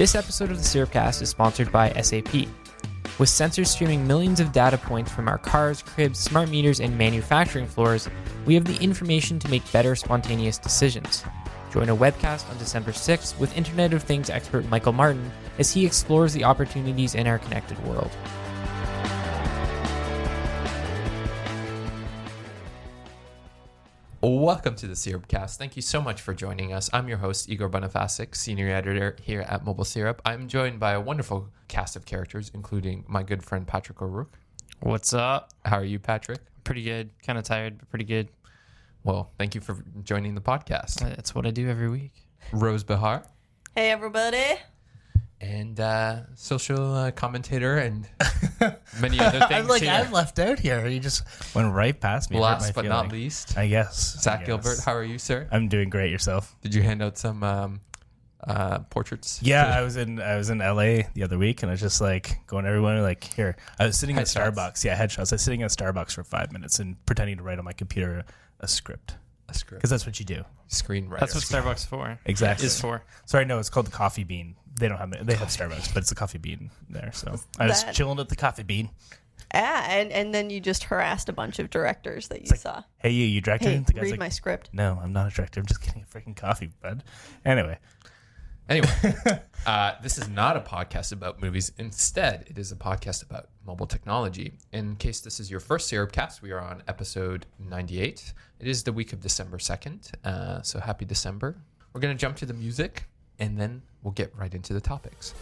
This episode of the Syrupcast is sponsored by SAP. With sensors streaming millions of data points from our cars, cribs, smart meters, and manufacturing floors, we have the information to make better spontaneous decisions. Join a webcast on December 6th with Internet of Things expert Michael Martin as he explores the opportunities in our connected world. Welcome to the Syrupcast. Thank you so much for joining us. I'm your host, Igor Bonifacic, senior editor here at Mobile Syrup. I'm joined by a wonderful cast of characters, including my good friend Patrick O'Rourke. What's up? How are you, Patrick? Pretty good. Kind of tired, but pretty good. Well, thank you for joining the podcast. That's what I do every week. Rose Behar Hey everybody. And uh, social uh, commentator and many other things I'm like here. I'm left out here. You just went right past me. Last but not least, I guess. I Zach guess. Gilbert. How are you, sir? I'm doing great. Yourself? Did you hand out some um, uh, portraits? Yeah, I was in I was in LA the other week, and I was just like going everyone like here. I was sitting at Starbucks. Yeah, headshots. I was sitting at Starbucks for five minutes and pretending to write on my computer a script a script. because that's what you do. Screenwriter. That's what Starbucks for. Exactly. Is for. Sorry, no, it's called the Coffee Bean. They don't have they have Starbucks, but it's a Coffee Bean there. So I was that- chilling at the Coffee Bean. Yeah, and, and then you just harassed a bunch of directors that you saw. Hey, you, you director? Hey, The guy's read like, my script. No, I'm not a director. I'm just getting a freaking coffee, bud. Anyway, Anyway, uh, this is not a podcast about movies. Instead, it is a podcast about mobile technology. In case this is your first Syrupcast, we are on episode 98. It is the week of December 2nd. Uh, so happy December. We're going to jump to the music and then we'll get right into the topics.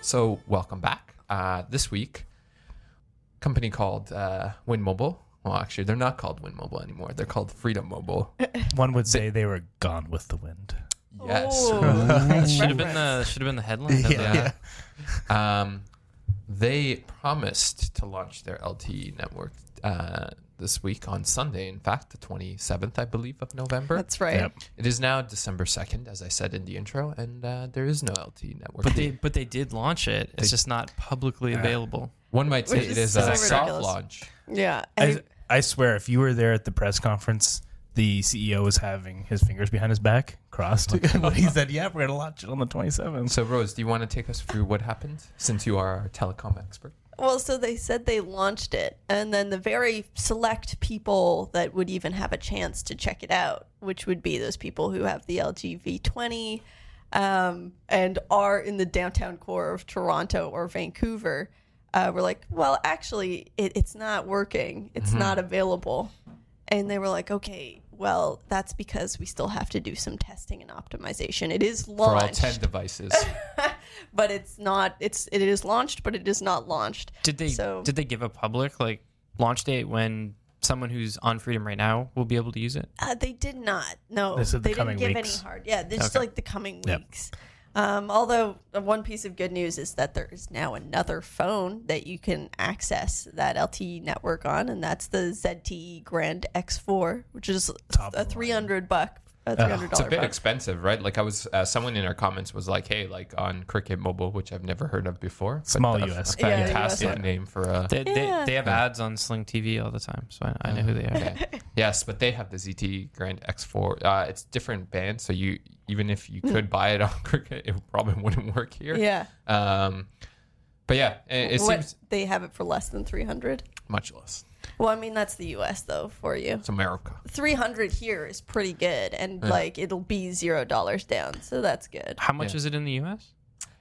So, welcome back. Uh, this week, company called uh, Wind Mobile. Well, actually, they're not called Wind Mobile anymore. They're called Freedom Mobile. one would say they were gone with the wind. Yes. Should have been the should have been the headline. of Yeah. the- Um, they promised to launch their LTE network uh, this week on Sunday. In fact, the 27th, I believe, of November. That's right. Yep. it is now December 2nd, as I said in the intro, and uh, there is no LTE network. But they but they did launch it. It's They- just not publicly available. One might say Which it is is so a soft ridiculous. launch. Yeah. I, and- I swear, if you were there at the press conference, the CEO was having his fingers behind his back crossed when he said, "Yeah, we're gonna launch it on the 27th." So, Rose, do you want to take us through what happened since you are our telecom expert? well, so they said they launched it, and then the very select people that would even have a chance to check it out, which would be those people who have the LG V20 um, and are in the downtown core of Toronto or Vancouver, uh, were like, well, actually, it, it's not working. It's not available. And they were like, okay, well, that's because we still have to do some testing and optimization. It is launched For all 10 devices. but it's not. It's it is launched, but it is not launched. Did they So- did they give a public like launch date when someone who's on Freedom right now will be able to use it? Uh, they did not. No, They said the they didn't give weeks. any hard. Yeah, this is Okay. like the coming Yep. Um, although uh, one piece of good news is that there is now another phone that you can access that LTE network on, and that's the ZTE Grand X4, which is Top a three hundred buck, a three hundred It's a dollar. bit expensive, right? Like I was, uh, someone in our comments was like, "Hey, like on Cricket Mobile, which I've never heard of before, Small a- US a Yeah, fantastic US. name for a They, Yeah. they, they have ads on Sling TV all the time, so I, I know who they are. Okay. yes, but they have the ZTE Grand X4. Uh, it's different band, so you even if you could buy it on Cricket, it probably wouldn't work here. Yeah, Um, but yeah, it, it what, seems they have it for less than three hundred. much less. Well, I mean that's the U.S. though for you. It's America. Three hundred here is pretty good, and like it'll be zero dollars down, so that's good. How much Yeah. is it in the U.S.?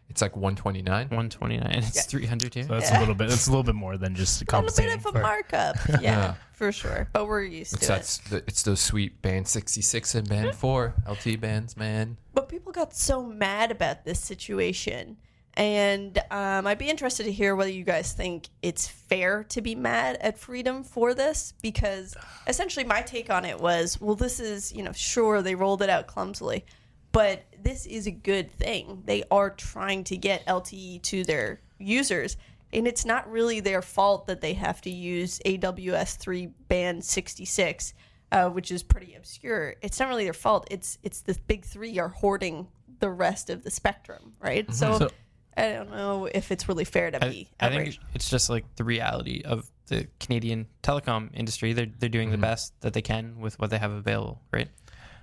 It's like 129. One twenty nine. It's Yeah. three hundred here. So that's Yeah. a little bit. That's a little bit more than just A little compensating bit of a for. markup, yeah, Yeah. for sure. But we're used It's to it. that's the, it's those sweet band 66 and band mm-hmm. 4 LT bands, man. But people got so mad about this situation And um, I'd be interested to hear whether you guys think it's fair to be mad at Freedom for this, because essentially my take on it was, well, this is, you know, sure, they rolled it out clumsily, but this is a good thing. They are trying to get LTE to their users, and it's not really their fault that they have to use AWS 3 band 66, uh, which is pretty obscure. It's not really their fault. It's it's the big three are hoarding the rest of the spectrum, right? So, So- I don't know if it's really fair to I, be I think it's just like the reality of the Canadian telecom industry. They're they're doing the best that they can with what they have available, right?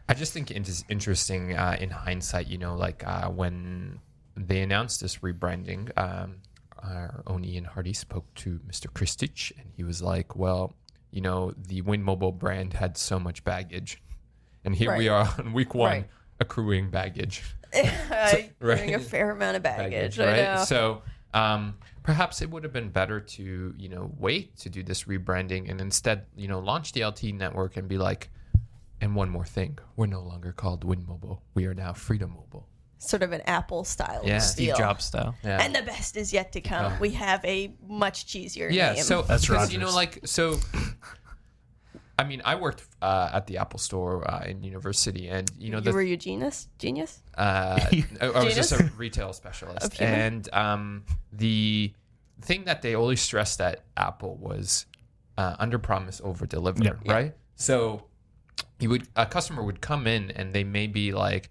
I just think it is interesting uh, in hindsight, you know, like uh, when they announced this rebranding, um, our own Ian Hardy spoke to Mr. Krstajic, and he was like, well, you know, the Wind Mobile brand had so much baggage. And here we are on week one, Right. Accruing baggage. I right. a fair amount of baggage, I right? know. So um, perhaps it would have been better to, you know, wait to do this rebranding and instead, you know, launch the LTE network and be like, and one more thing, we're no longer called Wind Mobile. We are now Freedom Mobile. sort of an Apple style Yeah. Steve deal. Jobs style. Yeah. And the best is yet to come. we have a much cheesier yeah. name. So That's because, you know, like so. I mean, I worked uh, at the Apple Store uh, in university, and you know, you the were you genius? Genius? uh, I, I was just a retail specialist, and um, the thing that they always stressed at Apple was uh, under promise, over deliver, Yep. right? So you would a customer would come in and they may be like,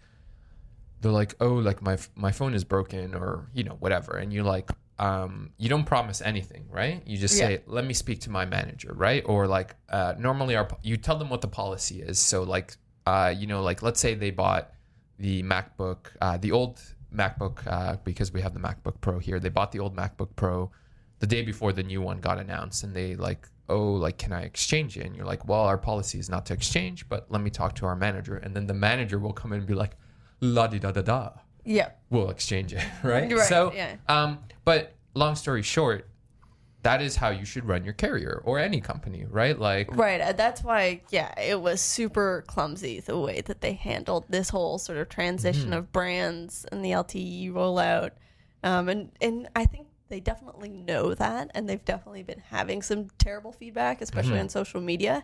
they're like, oh, like my my phone is broken or you know whatever, and you're like. Um, you don't promise anything, right? You just say, Yeah. "Let me speak to my manager," right? Or like, uh, normally, our you tell them what the policy is. So, like, uh, you know, like let's say they bought the MacBook, uh, the old MacBook, uh, because we have the MacBook Pro here. They bought the old MacBook Pro the day before the new one got announced, and they like, oh, like, can I exchange it? And you're like, well, our policy is not to exchange, but let me talk to our manager, and then the manager will come in and be like, la di da da da, Yeah. we'll exchange it, right? Right, so, yeah. um, but long story short. That is how you should run your carrier or any company, right? Like, Right. uh, That's why, yeah, it was super clumsy the way that they handled this whole sort of transition of brands and the LTE rollout. Um, and, and I think they definitely know that, and they've definitely been having some terrible feedback, especially on social media.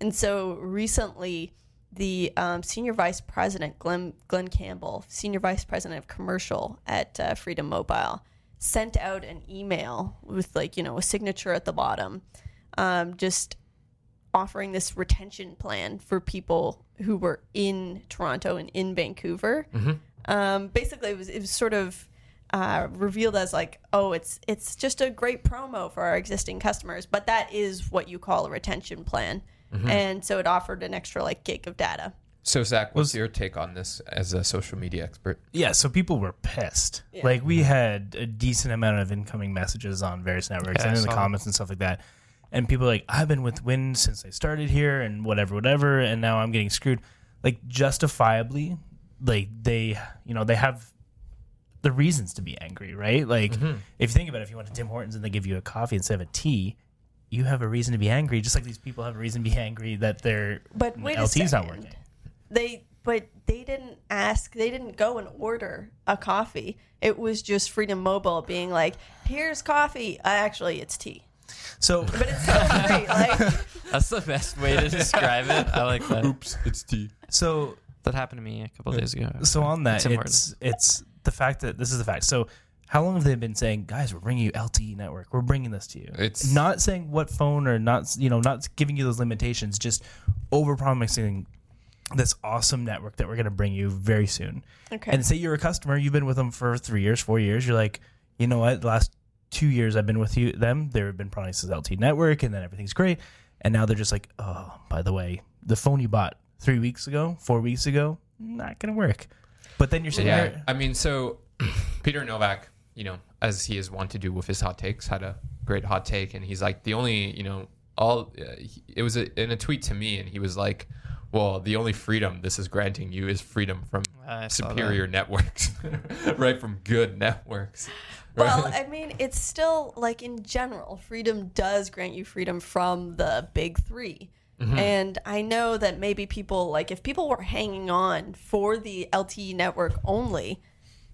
And so recently, the um, senior vice president, Glenn, Glenn Campbell, senior vice president of commercial at uh, Freedom Mobile, sent out an email with like you know a signature at the bottom, um, just offering this retention plan for people who were in Toronto and in Vancouver. Um, basically, it was it was sort of uh, revealed as like, oh, it's it's just a great promo for our existing customers, but that is what you call a retention plan, and so it offered an extra like gig of data. so Zach, what's Was- your take on this as a social media expert? Yeah, so people were pissed. Like we had a decent amount of incoming messages on various networks Yeah, and in the comments and stuff like that. And people are like, I've been with Wind since I started here and whatever, whatever, and now I'm getting screwed. Like justifiably, like they you know, they have the reasons to be angry, right? Like Mm-hmm. if you think about it, if you went to Tim Hortons and they give you a coffee instead of a tea, you have a reason to be angry, just like these people have a reason to be angry that their But wait a LTE's not working. They but they didn't ask. They didn't go and order a coffee. It was just Freedom Mobile being like, "Here's coffee." Uh, actually, it's tea, So but it's still free. Like, That's the best way to describe it. I like that. Oops, it's tea. so That happened to me a couple days ago. so on that Tim it's it's the fact that this is the fact so how long have they been saying guys we're bringing you lte network. We're bringing this to you. It's- not saying what phone or not you know not giving you those limitations just over promising this awesome network that we're going to bring you very soon. Okay. and say you're a customer you've been with them for three years four years you're like you know what? The last two years i've been with you them there have been promises LTE network and then everything's great. And now they're just like oh by the way the phone you bought three weeks ago four weeks ago not going to work. But then you're sitting Yeah, there I mean, so Peter Nowak, you know, as he is wont to do with his hot takes, had a great hot take, and he's like, the only, you know, all uh, he- it was a, in a tweet to me, and he was like, well, the only freedom this is granting you is freedom from I superior networks, right? From good networks. well, I mean, it's still like in general, freedom does grant you freedom from the big 3 And I know that maybe people like if people were hanging on for the LTE network only,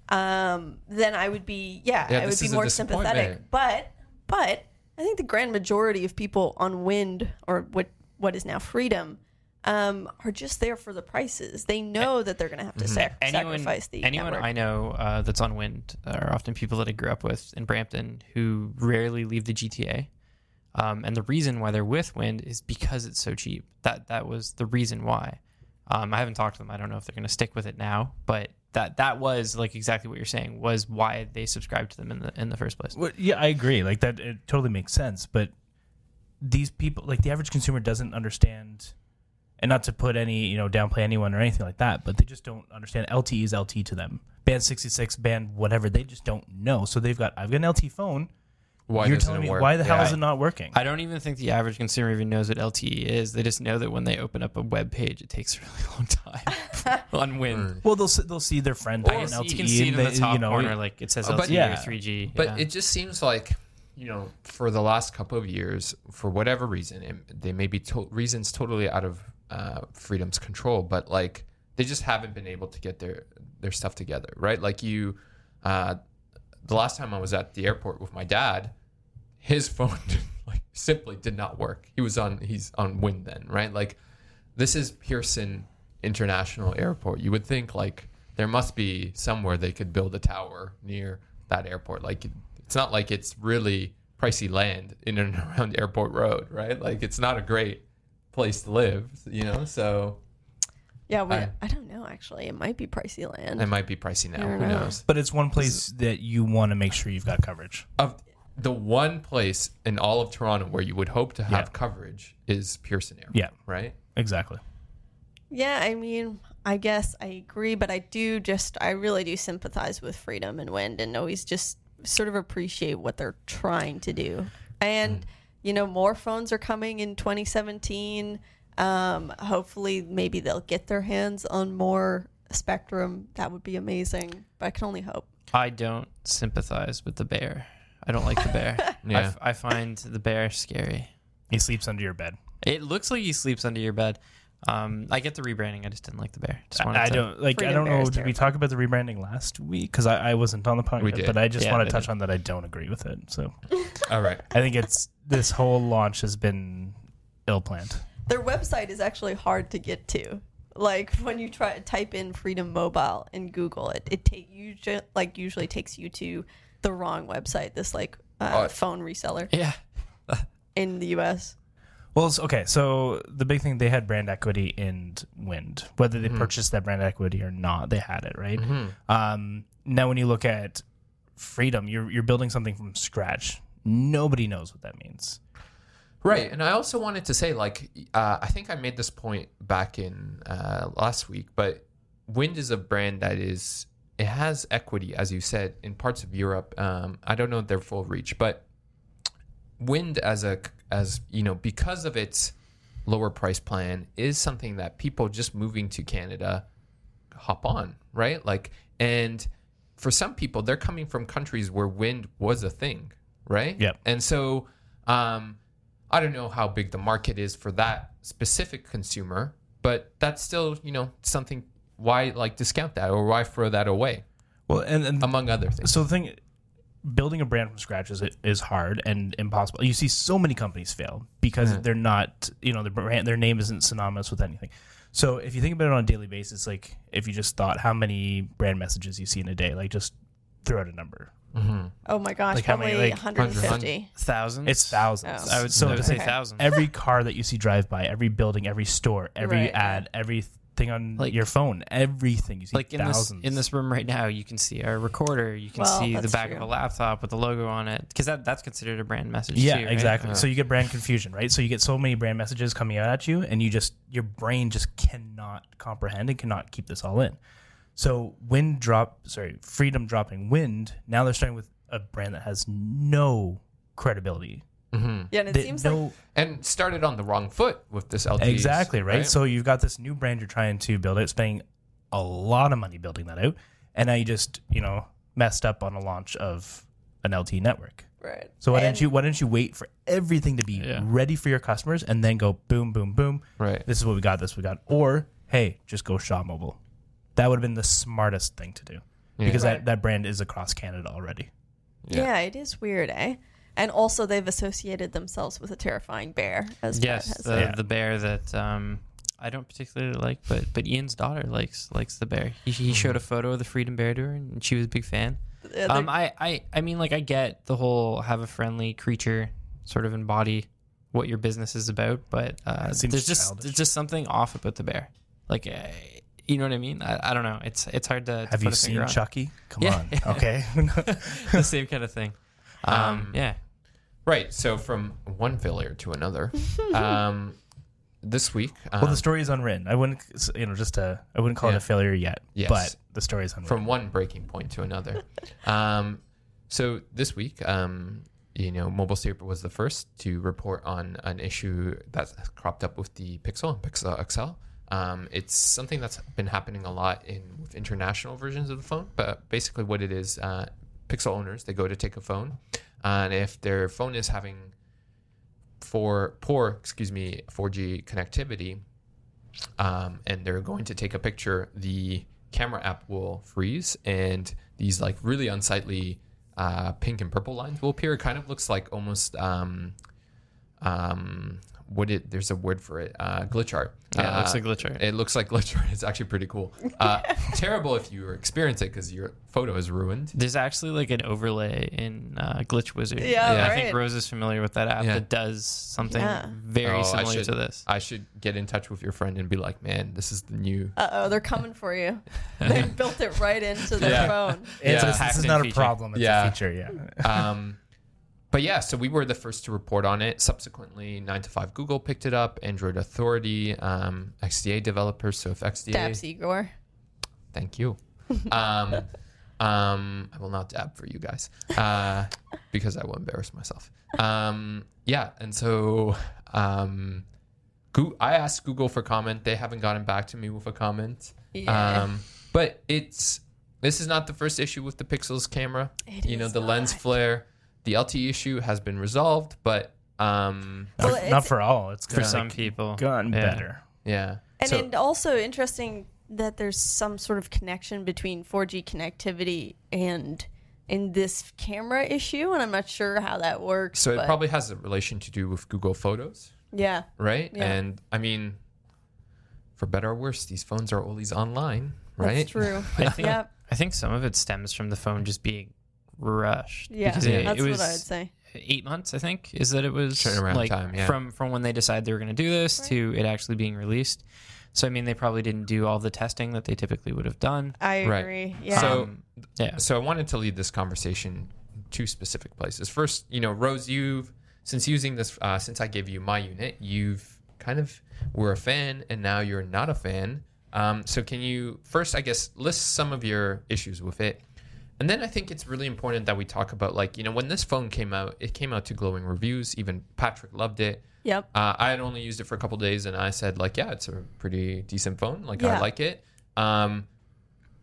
um, then I would be yeah, Yeah, I would be more sympathetic. But but I think the grand majority of people on Wind or what what is now Freedom um, are just there for the prices. They know that they're going to have to sac- anyone, sacrifice the anyone network. I know uh, that's on Wind are often people that I grew up with in Brampton who rarely leave the GTA. Um, and the reason why they're with Wind is because it's so cheap. That that was the reason why. Um, I haven't talked to them. I don't know if they're going to stick with it now, but that that was like exactly what you're saying was why they subscribed to them in the in the first place. Well, yeah, I agree. Like that, it totally makes sense. But these people, like the average consumer, doesn't understand. And not to put any, you know, downplay anyone or anything like that, but they just don't understand. LTE is LTE to them. Band sixty six, band whatever, they just don't know. So they've got. I've got an LTE phone. Why You're telling me work? why the hell Yeah. is it not working? I don't even think the average consumer even knows what LTE is. They just know that when they open up a web page, it takes a really long time on Wind. well, they'll s- they'll see their friend Or type LTE. you can see it and in the they- top you know, corner, like it says Oh, but- LTE Yeah. or 3G. But yeah. it just seems like, you know, for the last couple of years, for whatever reason, it, they may be to- reasons totally out of uh, Freedom's control, but like they just haven't been able to get their their stuff together, right? Like you, uh, the last time I was at the airport with my dad, his phone like simply did not work. He was on he's on wind then, right? Like this is Pearson International Airport. You would think like there must be somewhere they could build a tower near that airport. Like it's not like it's really pricey land in and around Airport Road, right? Like it's not a great place to live, you know. So yeah, we, I- I, don't know. Actually, it might be pricey land. it might be pricey now. Who know. knows? But it's one place that you want to make sure you've got coverage. Of the one place in all of Toronto where you would hope to have Yeah. coverage is Pearson Airport. Yeah. Right. Exactly. Yeah, I mean, I guess I agree, but I do just, I really do sympathize with Freedom and Wind and always just sort of appreciate what they're trying to do. And, you know, more phones are coming in 2017. Um, hopefully, maybe they'll get their hands on more Spectrum. That would be amazing, but I can only hope. I don't sympathize with the bear. I don't like the bear. I Yeah. f- I, find the bear scary. He sleeps under your bed. It looks like he sleeps under your bed. Um, I get the rebranding. I just didn't like the bear. Just wanted I, I to- don't like. I Freedom don't Bear know. is Did we terrifying. talk about the rebranding last week? Because I, I wasn't on the podcast, We did. but I just Yeah, want we to touch did. on that. I don't agree with it. So All right. I think it's this whole launch has been ill planned. Their website is actually hard to get to. Like when you try to type in Freedom Mobile in Google, it it take usually like usually takes you to the wrong website. This like uh, Oh. phone reseller Yeah. in the U.S. Well, it's- okay. So the big thing they had brand equity in Wind, whether they purchased that brand equity or not, they had it right. Um, now, when you look at Freedom, you're you're building something from scratch. Nobody knows what that means. Right. And I also wanted to say, like, uh, I think I made this point back in uh, last week, but Wind is a brand that is, it has equity, as you said, in parts of Europe. Um, I don't know their full reach, but Wind as a, as, you know, because of its lower price plan is something that people just moving to Canada hop on, right? Like, and for some people, they're coming from countries where wind was a thing, right? Yep. And so, um, I don't know how big the market is for that specific consumer, but that's still, you know, something. Why like discount that or why throw that away, Well, and, and among other things? so the thing, building a brand from scratch is is hard and impossible. You see so many companies fail because mm-hmm. they're not, you know, their brand, their name isn't synonymous with anything. So if you think about it on a daily basis, like if you just thought how many brand messages you see in a day, like just throw out a number. Mm-hmm. Oh my gosh, Like how probably many, like, 150. Thousands. It's thousands. Oh. I would, so I to would say think- thousands. every car that you see drive by, every building, every store, every Right, ad, everything on Like- your phone, everything you see like in this in this room right now, you can see our recorder. You can Well, see the back true. of a laptop with the logo on it because that that's considered a brand message. Yeah, too, right? exactly. Uh. So you get brand confusion, right? So you get so many brand messages coming out at you, and you just your brain just cannot comprehend and cannot keep this all in. So wind drop, sorry, freedom dropping wind. Now they're starting with a brand that has no credibility. Yeah, and it They- seems no, like and started on the wrong foot with this LTE. exactly right? So you've got this new brand you're trying to build out, spending a lot of money building that out, and now you just you know messed up on a launch of an LTE network. right. So why And- didn't you why didn't you wait for everything to be Yeah. ready for your customers and then go boom boom boom right. this is what we got this we got or hey just go Shaw Mobile that would have been the smartest thing to do because Right. that, that brand is across Canada already. Yeah. Yeah. it is weird, eh? And also, they've associated themselves with a terrifying bear. As Pat Yes, has the. Yeah. the bear that um, I don't particularly like, but but Ian's daughter likes likes the bear. He, he showed a photo of the freedom bear to her, and she was a big fan. Uh, Um, I, I I mean, like I get the whole have a friendly creature sort of embody what your business is about, but uh, It seems there's just childish. there's just something off about the bear. Like, uh, you know what I mean? I, I don't know. It's it's hard to, to Have put you a seen finger on. Chucky? Come Yeah. on. Okay. the same kind of thing. Um, Um, yeah. Right. So from one failure to another, um, this week. Um, well, the story is unwritten. I wouldn't, you know, just to, I wouldn't call Yeah. it a failure yet. Yes. But the story is unwritten. from one breaking point to another. um, so this week, um, you know, Mobile Syrup was the first to report on an issue that cropped up with the Pixel and Pixel XL. Um, it's something that's been happening a lot in with international versions of the phone. But basically, what it is, uh, Pixel owners they go to take a phone, and if their phone is having for poor, excuse me, 4G connectivity, um, and they're going to take a picture, the camera app will freeze, and these like really unsightly uh, pink and purple lines will appear. It kind of looks like almost um, um, what it. There's a word for it. Uh, glitch art. Yeah, it looks Uh, like glitch art. It looks like glitch art. It's actually pretty cool. Uh, terrible if you experience it because your photo is ruined. There's actually like an overlay in uh, Glitch Wizard. Yeah, And I think Rose is familiar with that app Yeah. that does something Yeah. very Oh, similar should- to this. I should get in touch with your friend and be like, man, this is the new. Uh oh, they're coming for you. they built it right into their Yeah. phone. It's, Yeah. this is in not a feature. problem. It's Yeah. a feature. Yeah. um, but yeah, so we were the first to report on it. Subsequently, 9 to 5 Google picked it up, Android Authority, um, XDA developers. So if XDA, Dabs Igor. thank you. Um, um, I will not dab for you guys uh, because I will embarrass myself. Um, yeah, and so um, Goo- I asked Google for comment. They haven't gotten back to me with a comment. Yeah. Um, but it's this is not the first issue with the Pixels camera. It you know, the lens flare, the LTE issue has been resolved, but um, Not, Well, not it's- for all. It's For kinda some like people. gotten Yeah. better. yeah. And, so, and also interesting that there's some sort of connection between 4G connectivity and in this camera issue, and I'm not sure how that works. so it but probably has a relation to do with Google Photos, yeah, right? Yeah. And I mean, for better or worse, these phones are always online, right? that's true. I think yeah, I think some of it stems from the phone just being rushed. yeah, because it, that's it was what I would say. eight months. I think is that it was Turnaround like time, yeah. from from when they decided they were going to do this Right. to it actually being released. So I mean, they probably didn't do all the testing that they typically would have done. I Right. agree. Yeah. So- Um, yeah, So I wanted to lead this conversation two specific places. First, you know, Rose, you've since using this, uh, since I gave you my unit, you've kind of were a fan, and now you're not a fan. Um, so can you first, I guess, list some of your issues with it, and then I think it's really important that we talk about like you know when this phone came out, it came out to glowing reviews. Even Patrick loved it. yep. Uh, I had only used it for a couple days, and I said like, yeah, it's a pretty decent phone. Like I like it. Um,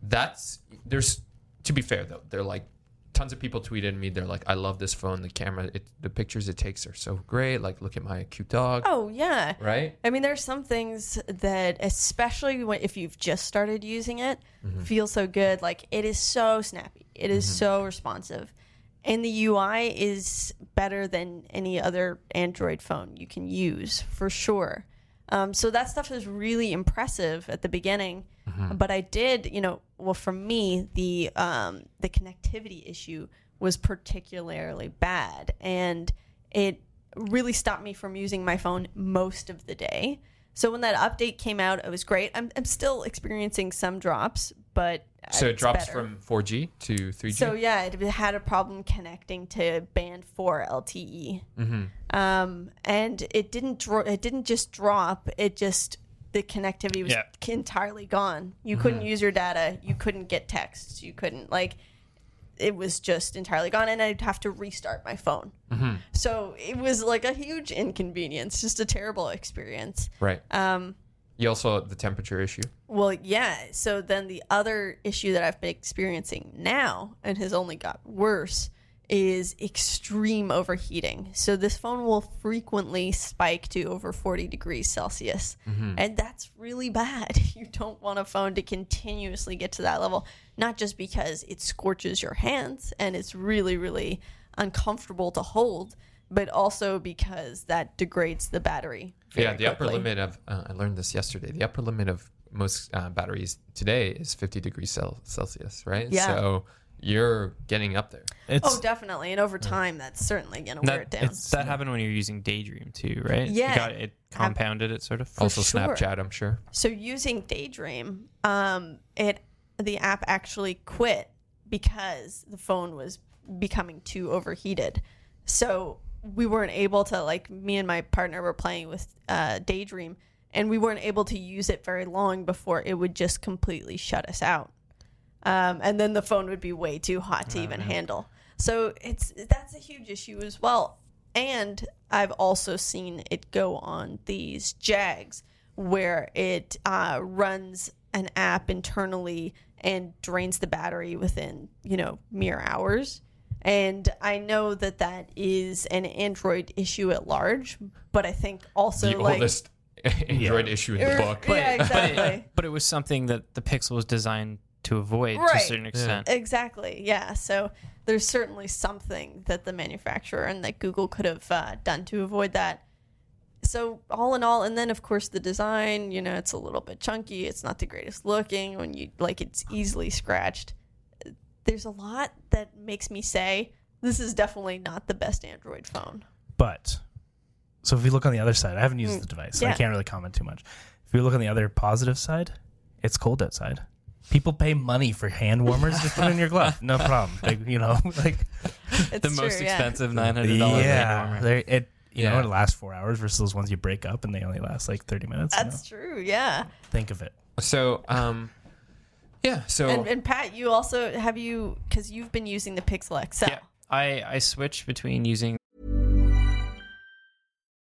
that's there's to be fair though, they're like tons of people tweeted me. They're like, I love this phone. The camera, it, the pictures it takes are so great. Like, look at my cute dog. Oh yeah. Right? I mean, there's some things that, especially when, if you've just started using it, Mm-hmm. feel so good. Like it is so snappy. It is so responsive, and the UI is better than any other Android phone you can use for sure. Um, so that stuff is really impressive at the beginning. But I did, you know, well for me the um, the connectivity issue was particularly bad, and it really stopped me from using my phone most of the day. So when that update came out, it was great. I'm, I'm still experiencing some drops, but So it drops better. from 4G to 3G. So yeah, it had a problem connecting to band four LTE, Mm-hmm. um, and it didn't. Dro- it didn't just drop. It just the connectivity was Yeah. entirely gone. You Mm-hmm. couldn't use your data. You couldn't get texts. You couldn't like. It was just entirely gone, and I'd have to restart my phone. Mm-hmm. So it was like a huge inconvenience, just a terrible experience. right. Um, You also the temperature issue. well, yeah. So then the other issue that I've been experiencing now and has only got worse is extreme overheating. So this phone will frequently spike to over 40 degrees Celsius. And that's really bad. You don't want a phone to continuously get to that level, not just because it scorches your hands and it's really, really uncomfortable to hold, but also because that degrades the battery. yeah, the upper limit of uh, I learned this yesterday. The upper limit of most uh, batteries today is 50 degrees Cel- Celsius, right? Yeah. So you're getting up there. It's Oh, definitely. And over time, that's certainly going to wear it down. it's, that happened when you were using Daydream too, right? Yeah. You got it, it compounded it sort of. also sure. Snapchat, I'm sure. So using Daydream, um, it the app actually quit because the phone was becoming too overheated. So we weren't able to like me and my partner were playing with uh, Daydream, and we weren't able to use it very long before it would just completely shut us out. Um, and then the phone would be way too hot to even handle. So it's that's a huge issue as well. And I've also seen it go on these Jags where it uh, runs an app internally and drains the battery within you know mere hours. And I know that that is an Android issue at large, but I think also the like oldest Android issue in the Er, book. yeah, exactly. But it, but it was something that the Pixel was designed to avoid to a Right. certain extent. Exactly. Yeah. So there's certainly something that the manufacturer and that Google could have uh, done to avoid that. So all in all, and then of course the design, you know, it's a little bit chunky. It's not the greatest looking when you like it's easily scratched. There's a lot that makes me say this is definitely not the best Android phone. But so if you look on the other side, I haven't used Mm, the device, so I can't really comment too much. If you look on the other positive side, it's cold outside. People pay money for hand warmers. Just put it in your glove, no problem. Like, you know, like It's the most true, yeah. expensive nine hundred dollars. yeah, they're- it. You know, it lasts four hours versus those ones you break up and they only last like thirty minutes. you That's know? true. Yeah. Think of it. So, um, yeah. So And, and Pat, you also have you because you've been using the Pixel XL. Yeah. I I switch between using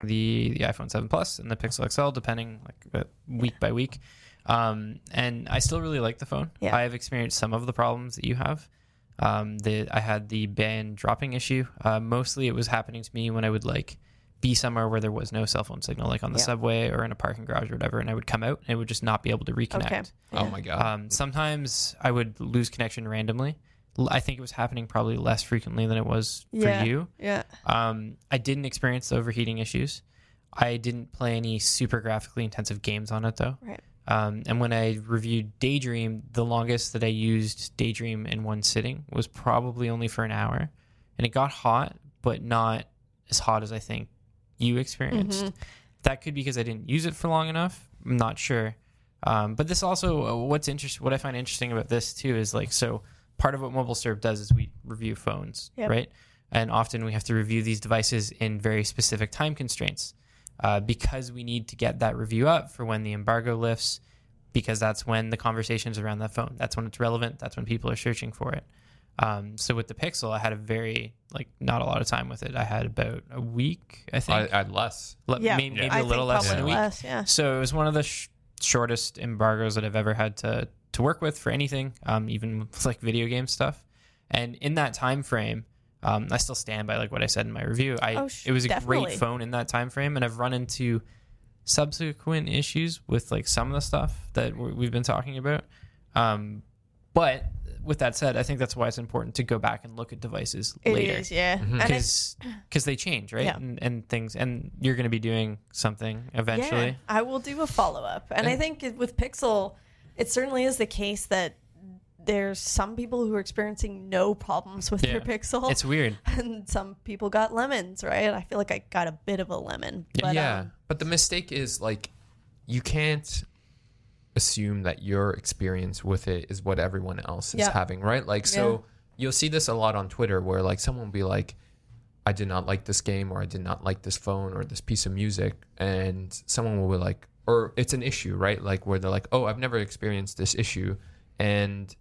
The the iPhone 7 Plus and the Pixel XL, depending like uh, week by week. Um, and I still really like the phone. Yeah. I have experienced some of the problems that you have. Um, the I had the band dropping issue. Uh, mostly, it was happening to me when I would like be somewhere where there was no cell phone signal, like on the Yeah. subway or in a parking garage or whatever, and I would come out and it would just not be able to reconnect. Okay. oh my god. Um, sometimes I would lose connection randomly. I think it was happening probably less frequently than it was Yeah. for you. Yeah. Um, I didn't experience the overheating issues. I didn't play any super graphically intensive games on it though. Right. Um, and when I reviewed Daydream, the longest that I used Daydream in one sitting was probably only for an hour, and it got hot, but not as hot as I think you experienced. Mm-hmm. That could be because I didn't use it for long enough. I'm not sure. Um, but this also, uh, what's interesting, what I find interesting about this too is like, so part of what Mobile Syrup does is we review phones, Yep. right? And often we have to review these devices in very specific time constraints uh, because we need to get that review up for when the embargo lifts, because that's when the conversations around that phone. That's when it's relevant. That's when people are searching for it. Um, so with the Pixel, I had a very like not a lot of time with it. I had about a week, I I, think, I had less. Le- Yeah. may- maybe, I a think little less than a week. less, yeah. So it was one of the sh- shortest embargoes that I've ever had to to work with for anything, um, even with, like video game stuff. And in that time frame, um, I still stand by like what I said in my review. I Oh, sh- it was a definitely. great phone in that time frame, and I've run into subsequent issues with like some of the stuff that we- we've been talking about. Um, but with that said, I think that's why it's important to go back and look at devices It is, later yeah. And I- because they change, right? Yeah. And, and things, and you're going to be doing something eventually. Yeah, I will do a follow up. And I think with Pixel, it certainly is the case that there's some people who are experiencing no problems with their Pixel. It's weird. and some people got lemons, right? I feel like I got a bit of a lemon. But, yeah, um, but the mistake is like you can't. assume that your experience with it is what everyone else is Yeah. having, right? Like, so Yeah. you'll see this a lot on Twitter where like someone will be like, I did not like this game or I did not like this phone or this piece of music. And someone will be like, or it's an issue, right? Like where they're like, oh, I've never experienced this issue. And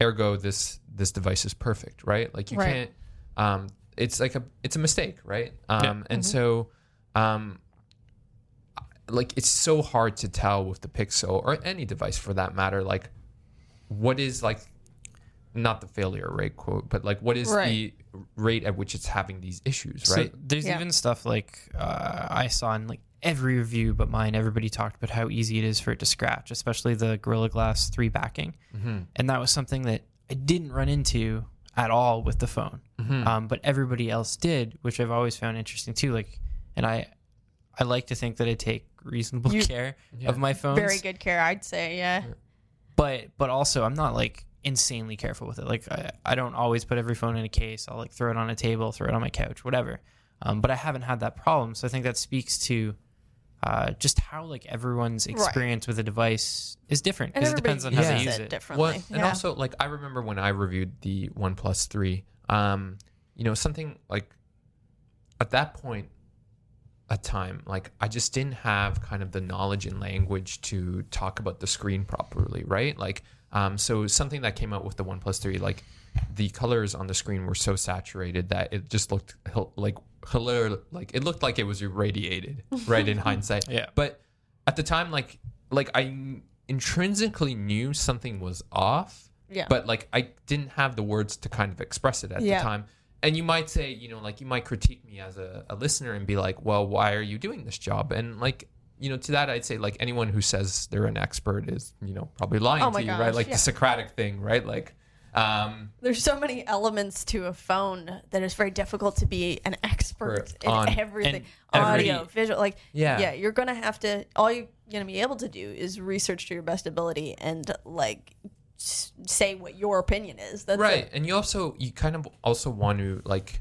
ergo this this device is perfect, right? Like you Right. can't um it's like a it's a mistake, right? Um and so um like it's so hard to tell with the Pixel or any device for that matter like what is like not the failure rate quote but like what is Right. the rate at which it's having these issues So right there's Yeah. even stuff like uh, I saw in like every review but mine. Everybody talked about how easy it is for it to scratch, especially the Gorilla Glass 3 backing. Mm-hmm. And that was something that I didn't run into at all with the phone. Mm-hmm. Um, but everybody else did, which I've always found interesting too. Like, and I, I like to think that I take reasonable You- care of my phones. Very good care, I'd say. Yeah. but but also I'm not like insanely careful with it. Like I, I don't always put every phone in a case. I'll like throw it on a table, throw it on my couch, whatever. Um, but I haven't had that problem, so I think that speaks to uh, just how like everyone's experience with a device is different because it depends on how they use it it. differently. Well, and yeah. also like I remember when I reviewed the OnePlus Three, um, you know, something like at that point, a time like I just didn't have kind of the knowledge and language to talk about the screen properly, right? Like, um, so something that came out with the OnePlus Three, like the colors on the screen were so saturated that it just looked like hilarious, like it looked like it was irradiated, right? in hindsight, Yeah. But at the time, like, like I intrinsically knew something was off, Yeah. but like I didn't have the words to kind of express it at Yeah. the time. And you might say, you know, like you might critique me as a, a listener and be like, well, why are you doing this job? And like, you know, to that I'd say like anyone who says they're an expert is, you know, probably lying Oh to you, gosh, right? Like yeah. the Socratic thing, right? Like, um, There's so many elements to a phone that it's very difficult to be an expert in everything. Audio, every- visual, like Yeah. yeah, you're gonna have to. All you're gonna be able to do is research to your best ability and like s- say what your opinion is. That's right it. and you also you kind of also want to like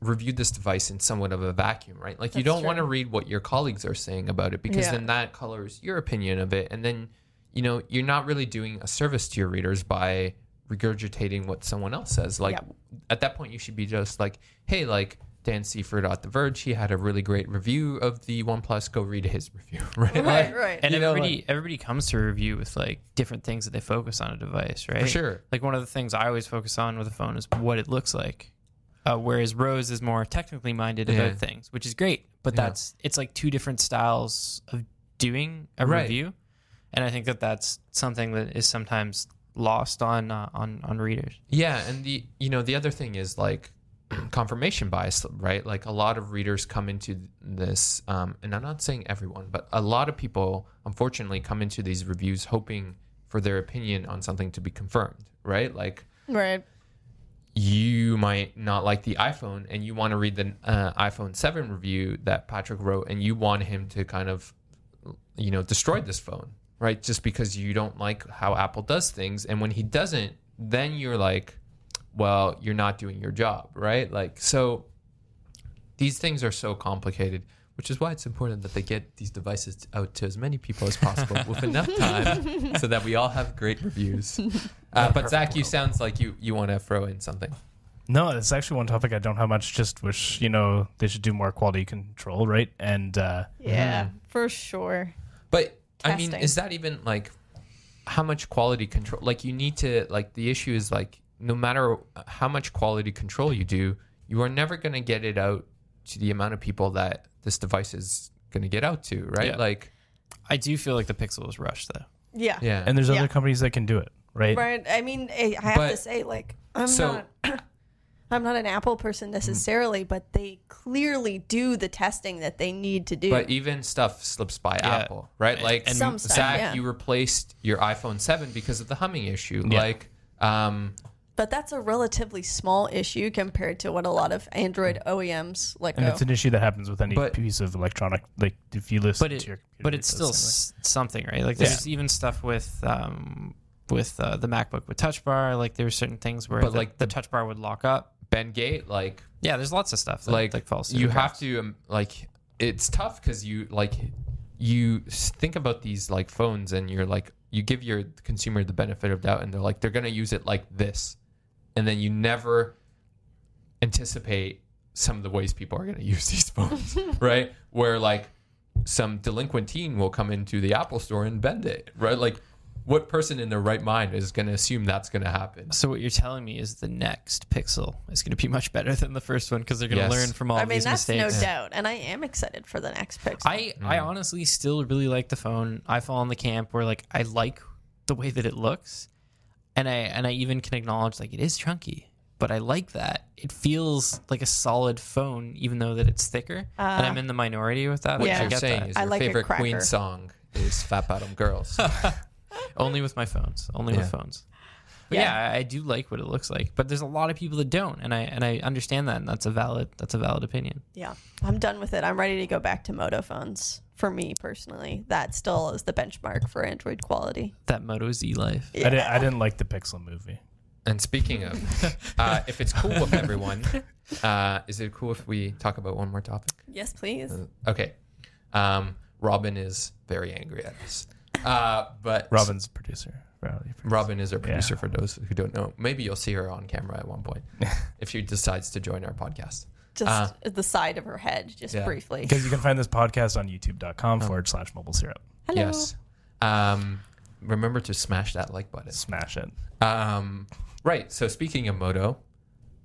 review this device in somewhat of a vacuum right like you don't want to read what your colleagues are saying about it because Yeah. then that colors your opinion of it and then you know you're not really doing a service to your readers by regurgitating what someone else says like Yep. at that point you should be just like hey like Dan Seifert at The Verge, he had a really great review of the OnePlus. Go read his review, right? Right, Like, right. And you know, everybody like- everybody comes to a review with like different things that they focus on a device, right? For sure. Like one of the things I always focus on with a phone is what it looks like. Uh, whereas Rose is more technically minded Yeah. about things, which is great. But Yeah. that's it's like two different styles of doing a Right. review, and I think that that's something that is sometimes lost on uh, on on readers. Yeah, and the you know the other thing is like confirmation bias, right? Like a lot of readers come into this, um, and I'm not saying everyone, but a lot of people unfortunately come into these reviews hoping for their opinion on something to be confirmed, right? Like Right. you might not like the iPhone and you want to read the uh, iPhone 7 review that Patrick wrote and you want him to kind of you know destroy this phone right just because you don't like how Apple does things and when he doesn't then you're like well you're not doing your job right like so these things are so complicated which is why it's important that they get these devices out to as many people as possible with enough time so that we all have great reviews uh, but Zach you sounds like you you want to throw in something No, it's actually one topic I don't have much. Just wish you know they should do more quality control, right? And uh, Yeah, for sure. But I mean, is that even like how much quality control? Like, you need to like the issue is like no matter how much quality control you do, you are never going to get it out to the amount of people that this device is going to get out to, right? Yeah. Like, I do feel like the Pixel was rushed though. Yeah. yeah, and there's Yeah. other companies that can do it, right? Right. I mean, I I have But- to say, like, I'm so- not. I'm not an Apple person necessarily, but they clearly do the testing that they need to do. But even stuff slips by Yeah. Apple, right? Like and Some stuff, Zach, yeah. you replaced your iPhone 7 because of the humming issue. Yeah. Like, um, But that's a relatively small issue compared to what a lot of Android OEMs like. And go. it's an issue that happens with any But- piece of electronic. Like if you listen but it, to your, but it's it still does s- something, right? Like Yeah. there's even stuff with um with uh, the MacBook with Touch Bar. Like there's certain things where But, the, like, the Touch Bar would lock up. Bendgate, like, Yeah, there's lots of stuff that like, like falls. you have cracks. to um, like it's tough because you like you think about these like phones and you're like you give your consumer the benefit of doubt and they're like they're to use it like this and then you never anticipate some of the ways people are to use these phones right where like some delinquent teen will come into the apple store and bend it right like what person in their right mind is going to assume that's going to happen So what you're telling me is the next Pixel is going to be much better than the first one because they're going to Yes. learn from all I of mean, these that's mistakes. no doubt, and I am excited for the next Pixel. I I Mm. honestly still really like the phone. I fall in the camp where like I like the way that it looks, and I and I even can acknowledge like it is chunky, but I like that. It feels like a solid phone, even though that it's thicker. and I'm in the minority with that. what Yeah. You're get saying that. is I your like favorite queen song is fat bottom girls only with my phones. Only Yeah. with phones. But yeah, I, I do like what it looks like. But there's a lot of people that don't, and I and I understand that, and that's a valid that's a valid opinion. yeah, I'm done with it. I'm ready to go back to Moto phones. For me personally, that still is the benchmark for Android quality. That Moto Z life. I, didn't, I didn't like the Pixel movie. And speaking of, uh, if it's cool with everyone, uh, is it cool if we talk about one more topic? Yes, please. Okay. Um, Robin is very angry at us. Uh, but Robin's producer. Producer. Robin is our producer Yeah. for those who don't know. Maybe you'll see her on camera at one point if she decides to join our podcast. Just Uh, the side of her head, just yeah. briefly. Because you can find this podcast on youtube.com forward slash mobile syrup. Hello. Yes. Um, remember to smash that like button. Smash it. Um, right. So speaking of Moto,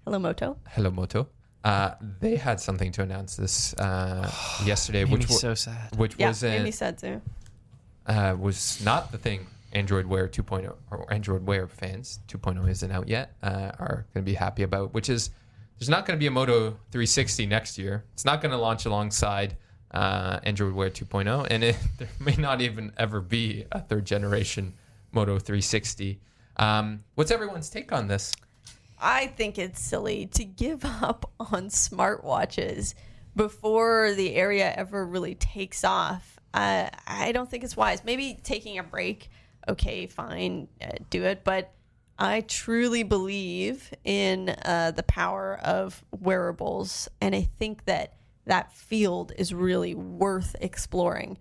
Hello, Moto. hello Moto. Uh, they had something to announce this uh, yesterday, which me wa- so sad. which Yeah, wasn't made me sad too. Uh, was not the thing Android Wear 2.0 or Android Wear fans 2.0 isn't out yet uh, are going to be happy about, which is there's not going to be a Moto 360 next year. It's not going to launch alongside uh, Android Wear 2.0, and it, there may not even ever be a third generation Moto 360. Um, what's everyone's take on this? I think it's silly to give up on smartwatches before the area ever really takes off. Uh, I don't think it's wise. Maybe taking a break, okay, fine, uh, do it. But I truly believe in uh, the power of wearables, and I think that that field is really worth exploring.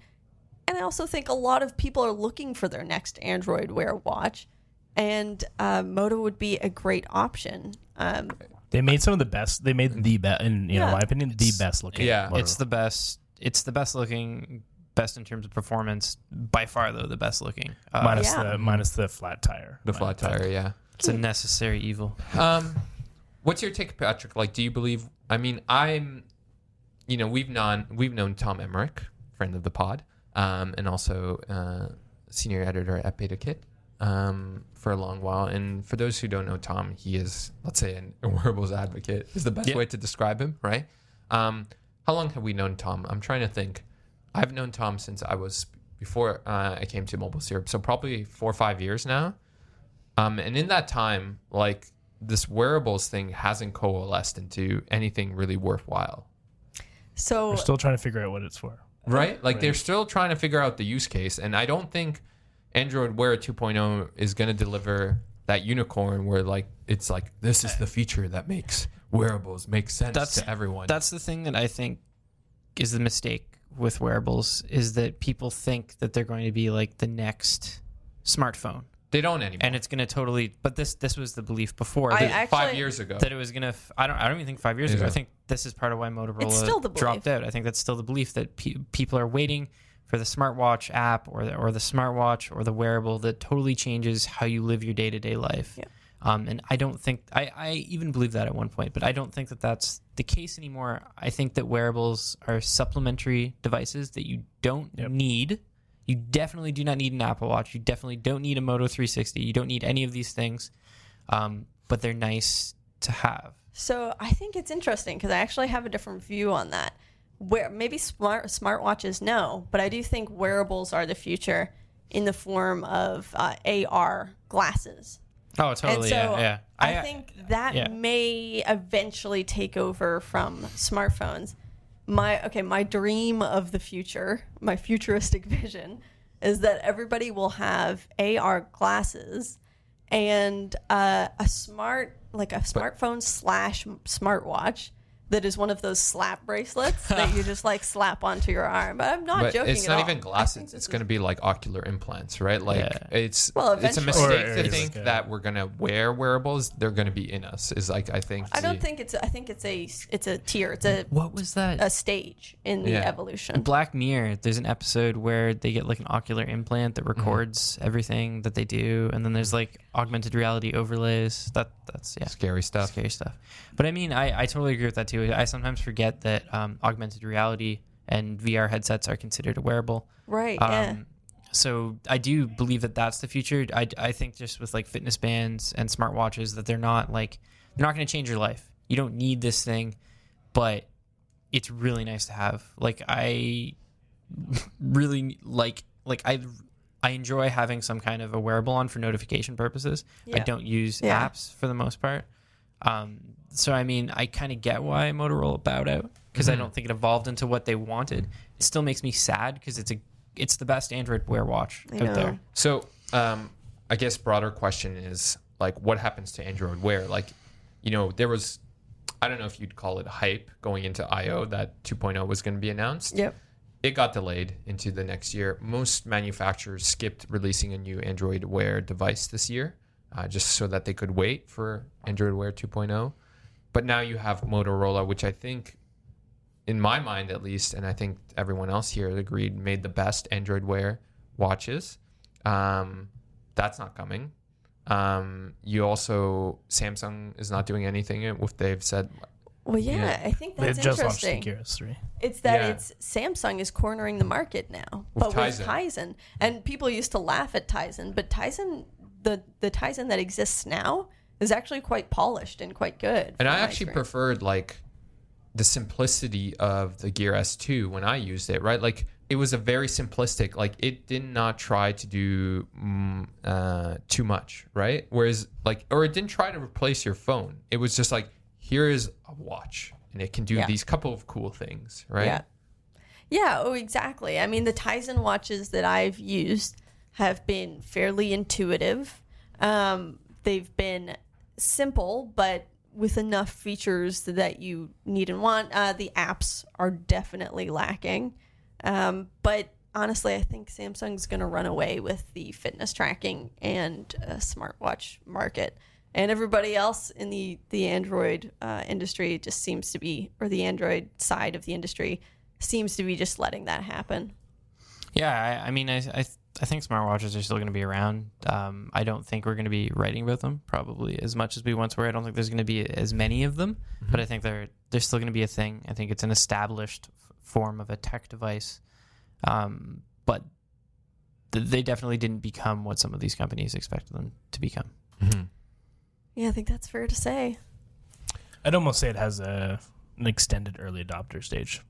And I also think a lot of people are looking for their next Android Wear watch, and uh, Moto would be a great option. Um, They made some of the best. They made the best, in you know my opinion, the best looking. Yeah. motor. It's the best. It's the best looking, best in terms of performance. By far, though, the best looking. Uh, minus Yeah. the minus the flat tire. The flat tire, yeah. it's a necessary evil. Um, what's your take, Patrick? Like, do you believe? I mean, I'm, you know, we've known we've known Tom Emrich, friend of the pod, um, and also uh, senior editor at BetaKit, um, for a long while. And for those who don't know Tom, he is, let's say, an, a wearables advocate is the best Yeah. way to describe him, right? Um, how long have we known Tom? I'm trying to think. I've known Tom since I was before uh, I came to Mobile Syrup, so probably four or five years now. Um, and in that time, like this wearables thing hasn't coalesced into anything really worthwhile, so We're still trying to figure out what it's for. right? Like they're still trying to figure out the use case, and I don't think Android Wear 2.0 is going to deliver that unicorn where like it's like this is the feature that makes wearables make sense That's to everyone. That's the thing that I think is the mistake with wearables is that people think that they're going to be like the next smartphone, they don't anymore. and it's going to totally. But this this was the belief before I actually- five years ago. that it was going to. I don't. I don't even think five years Is ago. I think this is part of why Motorola still the dropped out. I think that's still the belief that pe- people are waiting for the smartwatch app or the, or the smartwatch or the wearable that totally changes how you live your day to day life. Yeah. Um, and I don't think I, I even believe that at one point, but I don't think that that's the case anymore. I think that wearables are supplementary devices that you don't Yep. need. You definitely do not need an Apple Watch. You definitely don't need a Moto 360. You don't need any of these things, um, but they're nice to have. So I think it's interesting because I actually have a different view on that. Where maybe smart smartwatches, no, but I do think wearables are the future in the form of uh, AR glasses. Oh, totally. so yeah, yeah. I, think that yeah. may eventually take over from smartphones. My okay, my dream of the future, my futuristic vision, is that everybody will have AR glasses and uh, a smart, like a smartphone slash smartwatch that is one of those slap bracelets that you just like slap onto your arm. I'm not but joking. it's at not all. even glasses. It's going to be like ocular implants, right? Like Yeah. it's Well, it's a mistake Or- to think like a- that we're going to wear wearables. They're going to be in us. Is like I think. I don't the- think it's. I think it's a. It's a tier. It's a What was that? a stage in the Yeah. evolution. Black Mirror, there's an episode where they get like an ocular implant that mm-hmm. records everything that they do, and then there's like augmented reality overlays. That that's yeah, scary stuff. scary stuff. But I mean, I, I totally agree with that too. I sometimes forget that um, augmented reality and VR headsets are considered a wearable. Right. yeah. Um, so I do believe that that's the future. I, I think just with like fitness bands and smartwatches that they're not like they're not going to change your life. You don't need this thing, but it's really nice to have. Like I really like like I I enjoy having some kind of a wearable on for notification purposes. I don't use Yeah. apps for the most part. Um, so I mean, I kind of get why Motorola bowed out because I don't think it evolved into what they wanted. It still makes me sad because it's a it's the best Android Wear watch I out know. there. So, um, I guess broader question is like, what happens to Android Wear? Like, you know, there was, I don't know if you'd call it hype going into I/O that 2.0 was going to be announced. Yep. It got delayed into the next year. Most manufacturers skipped releasing a new Android Wear device this year, uh, just so that they could wait for Android Wear 2.0. But now you have Motorola, which I think in my mind at least, and I think everyone else here agreed, made the best Android Wear watches. Um, that's not coming. Um, you also Samsung is not doing anything. If they've said, Well, yeah, Yeah. I think They that's just launched the interesting. Gear S3. It's that Yeah. it's Samsung is cornering the market now, With but with Tizen. Tizen, and people used to laugh at Tizen, but Tizen, the the Tizen that exists now, is actually quite polished and quite good. and I actually experience. preferred like the simplicity of the Gear S2 when I used it. Right, like it was a very simplistic. Like it did not try to do mm, uh, too much. Right, whereas like, or it didn't try to replace your phone. It was just like, here is a watch, and it can do Yeah. these couple of cool things. Right. Yeah. Yeah, oh, exactly. I mean, the Tizen watches that I've used have been fairly intuitive. Um, they've been simple, but with enough features that you need and want. Uh, the apps are definitely lacking. Um, but honestly, I think Samsung's going to run away with the fitness tracking and uh, smartwatch market. And everybody else in the the Android uh, industry just seems to be, or the Android side of the industry seems to be just letting that happen. Yeah, I, I mean, I, I I think smartwatches are still going to be around. Um, I don't think we're going to be writing about them probably as much as we once were. I don't think there's going to be as many of them, but I think they're they're still going to be a thing. I think it's an established f- form of a tech device, um, but th- they definitely didn't become what some of these companies expected them to become. Yeah, I think that's fair to say. I'd almost say it has a an extended early adopter stage.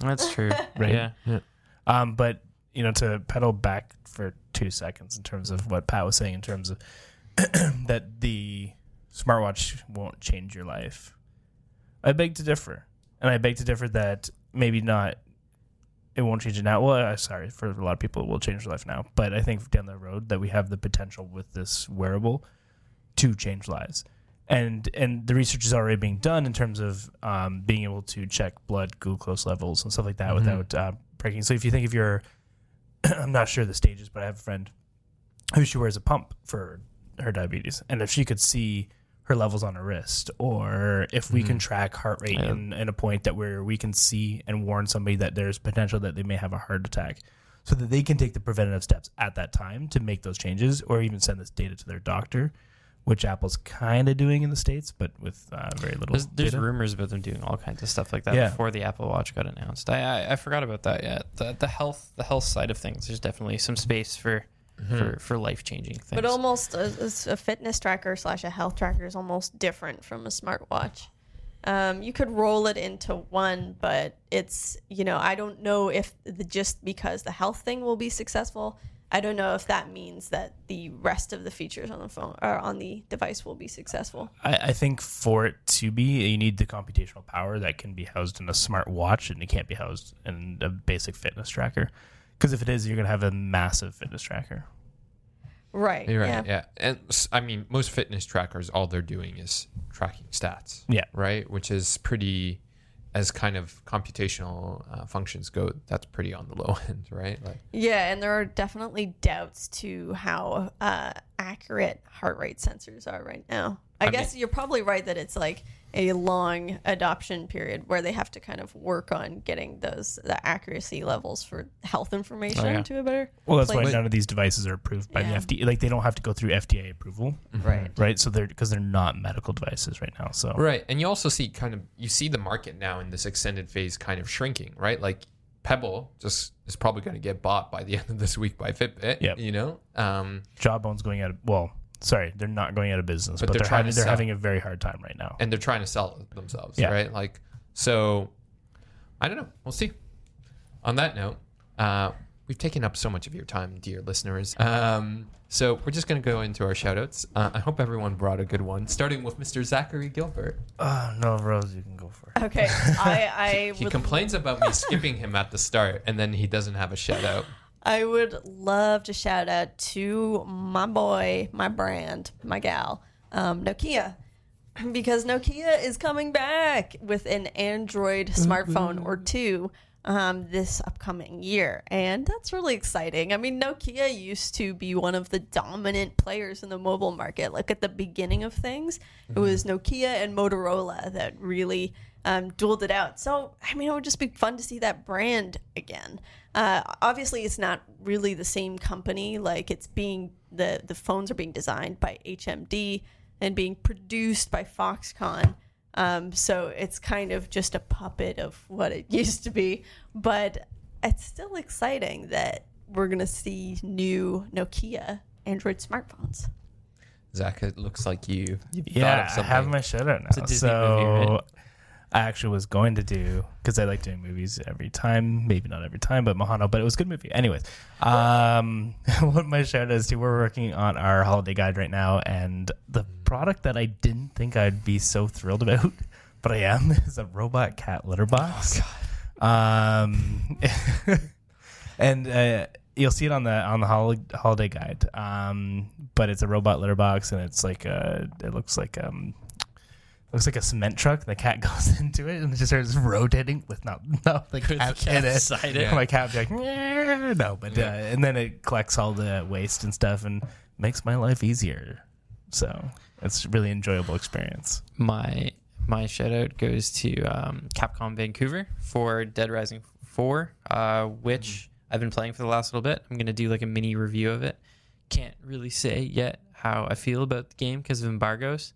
That's true, Right. Yeah, Um, but you know, to pedal back for two seconds in terms of what Pat was saying, in terms of that the smartwatch won't change your life, I beg to differ, and I beg to differ that maybe not. It won't change it now. Well, uh, sorry for a lot of people, it will change their life now. But I think down the road that we have the potential with this wearable to change lives. And and the research is already being done in terms of um, being able to check blood glucose levels and stuff like that without uh, breaking. So if you think if you're, I'm not sure the stages, but I have a friend who she wears a pump for her diabetes, and if she could see her levels on her wrist, or if we can mm-hmm. track heart rate Yeah. in, in a point that where we can see and warn somebody that there's potential that they may have a heart attack, so that they can take the preventative steps at that time to make those changes, or even send this data to their doctor, which Apple's kind of doing in the states, but with uh, very little. There's, there's data. rumors about them doing all kinds of stuff like that Yeah. before the Apple Watch got announced. I, I I forgot about that. Yeah, the the health the health side of things. There's definitely some space for for, for life changing things. But almost a, a fitness tracker slash a health tracker is almost different from a smartwatch. Um, you could roll it into one, but it's you know I don't know if the, just because the health thing will be successful. I don't know if that means that the rest of the features on the phone or on the device will be successful. I, I think for it to be, you need the computational power that can be housed in a smart watch, and it can't be housed in a basic fitness tracker. Because if it is, you're going to have a massive fitness tracker. Right. You're yeah. right. Yeah. And I mean, most fitness trackers, all they're doing is tracking stats. Yeah. Right. Which is pretty as kind of computational uh, functions go, that's pretty on the low end, right? Like, Yeah, and there are definitely doubts to how uh, accurate heart rate sensors are right now. I, I guess you're probably right that it's like a long adoption period where they have to kind of work on getting those the accuracy levels for health information Oh, yeah. to a better Well, that's why place. none of these devices are approved by Yeah. the FDA. Like they don't have to go through FDA approval, Right. right? So they're because they're not medical devices right now. So right, and you also see kind of you see the market now in this extended phase kind of shrinking, right? Like Pebble just is probably going to get bought by the end of this week by Fitbit. Yep. You know, um, Jawbone's going out of well, sorry, they're not going out of business, But but, they're they're trying having to they're having a very hard time right now. and they're trying to sell themselves, Yeah. right? Like, so I don't know. We'll see. On that note, uh, we've taken up so much of your time, dear listeners. Um, so we're just going to go into our shout outs. Uh, I hope everyone brought a good one, starting with Mr. Zachary Gilbert. Oh no, Rose, you can go for it. Okay, I I He would complains about me skipping him at the start, and then he doesn't have a shout out. I would love to shout out to my boy, my brand, my gal, um, Nokia. Because Nokia is coming back with an Android smartphone or two um, this upcoming year. And that's really exciting. I mean, Nokia used to be one of the dominant players in the mobile market. Like at the beginning of things, it was Nokia and Motorola that really um, dueled it out. So, I mean, it would just be fun to see that brand again. Uh, obviously, it's not really the same company. Like it's being the the phones are being designed by HMD and being produced by Foxconn. Um, so it's kind of just a puppet of what it used to be. But it's still exciting that we're gonna see new Nokia Android smartphones. Zach, it looks like you. You've thought Yeah, of I have my shout out It's a now. Disney so movie, right? I actually was going to do because I like doing movies every time, maybe not every time, but Moana, but it was a good movie. Anyways, um, what my shout out is to we're working on our holiday guide right now, and the product that I didn't think I'd be so thrilled about, but I am, is a robot cat litter box. Um, and uh, you'll see it on the on the hol- holiday guide. Um, but it's a robot litter box, and it's like a, it looks like um, looks like a cement truck. The cat goes into it and it just starts rotating with not not the cat in it. inside it. My cat be like no, but uh, and then it collects all the waste and stuff and makes my life easier. So it's a really enjoyable experience. my my shout out goes to um, Capcom Vancouver for Dead Rising 4, uh, which I've been playing for the last little bit. I'm going to do like a mini review of it. Can't really say yet how I feel about the game because of embargoes.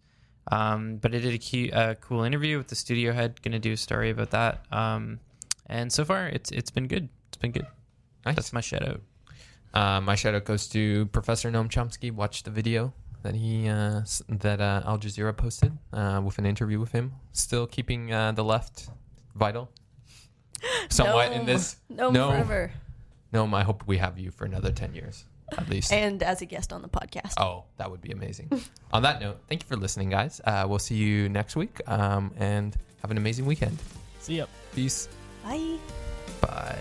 Um, but I did a, cu- a cool interview with the studio head. Going to do a story about that. Um, and so far, it's it's been good. It's been good. Nice. That's my shout out. Uh, my shout out goes to Professor Noam Chomsky. Watch the video that he uh, that uh, Al Jazeera posted uh, with an interview with him. Still keeping uh, the left vital, somewhat in this. Noam no, forever. Noam, I hope we have you for another ten years at least. And as a guest on the podcast. Oh, that would be amazing. On that note, thank you for listening, guys. Uh, we'll see you next week, um, and have an amazing weekend. See ya. Peace. Bye. Bye.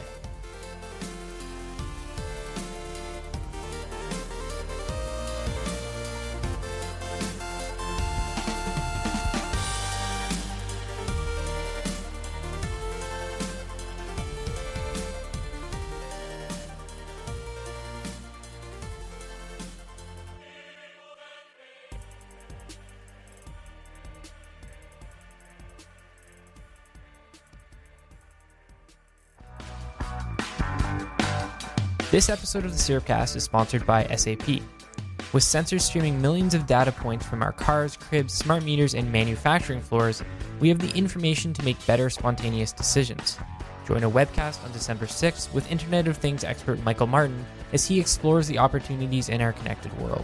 This episode of the Syrupcast is sponsored by SAP. With sensors streaming millions of data points from our cars, cribs, smart meters, and manufacturing floors, we have the information to make better spontaneous decisions. Join a webcast on December 6th with Internet of Things expert Michael Martin as he explores the opportunities in our connected world.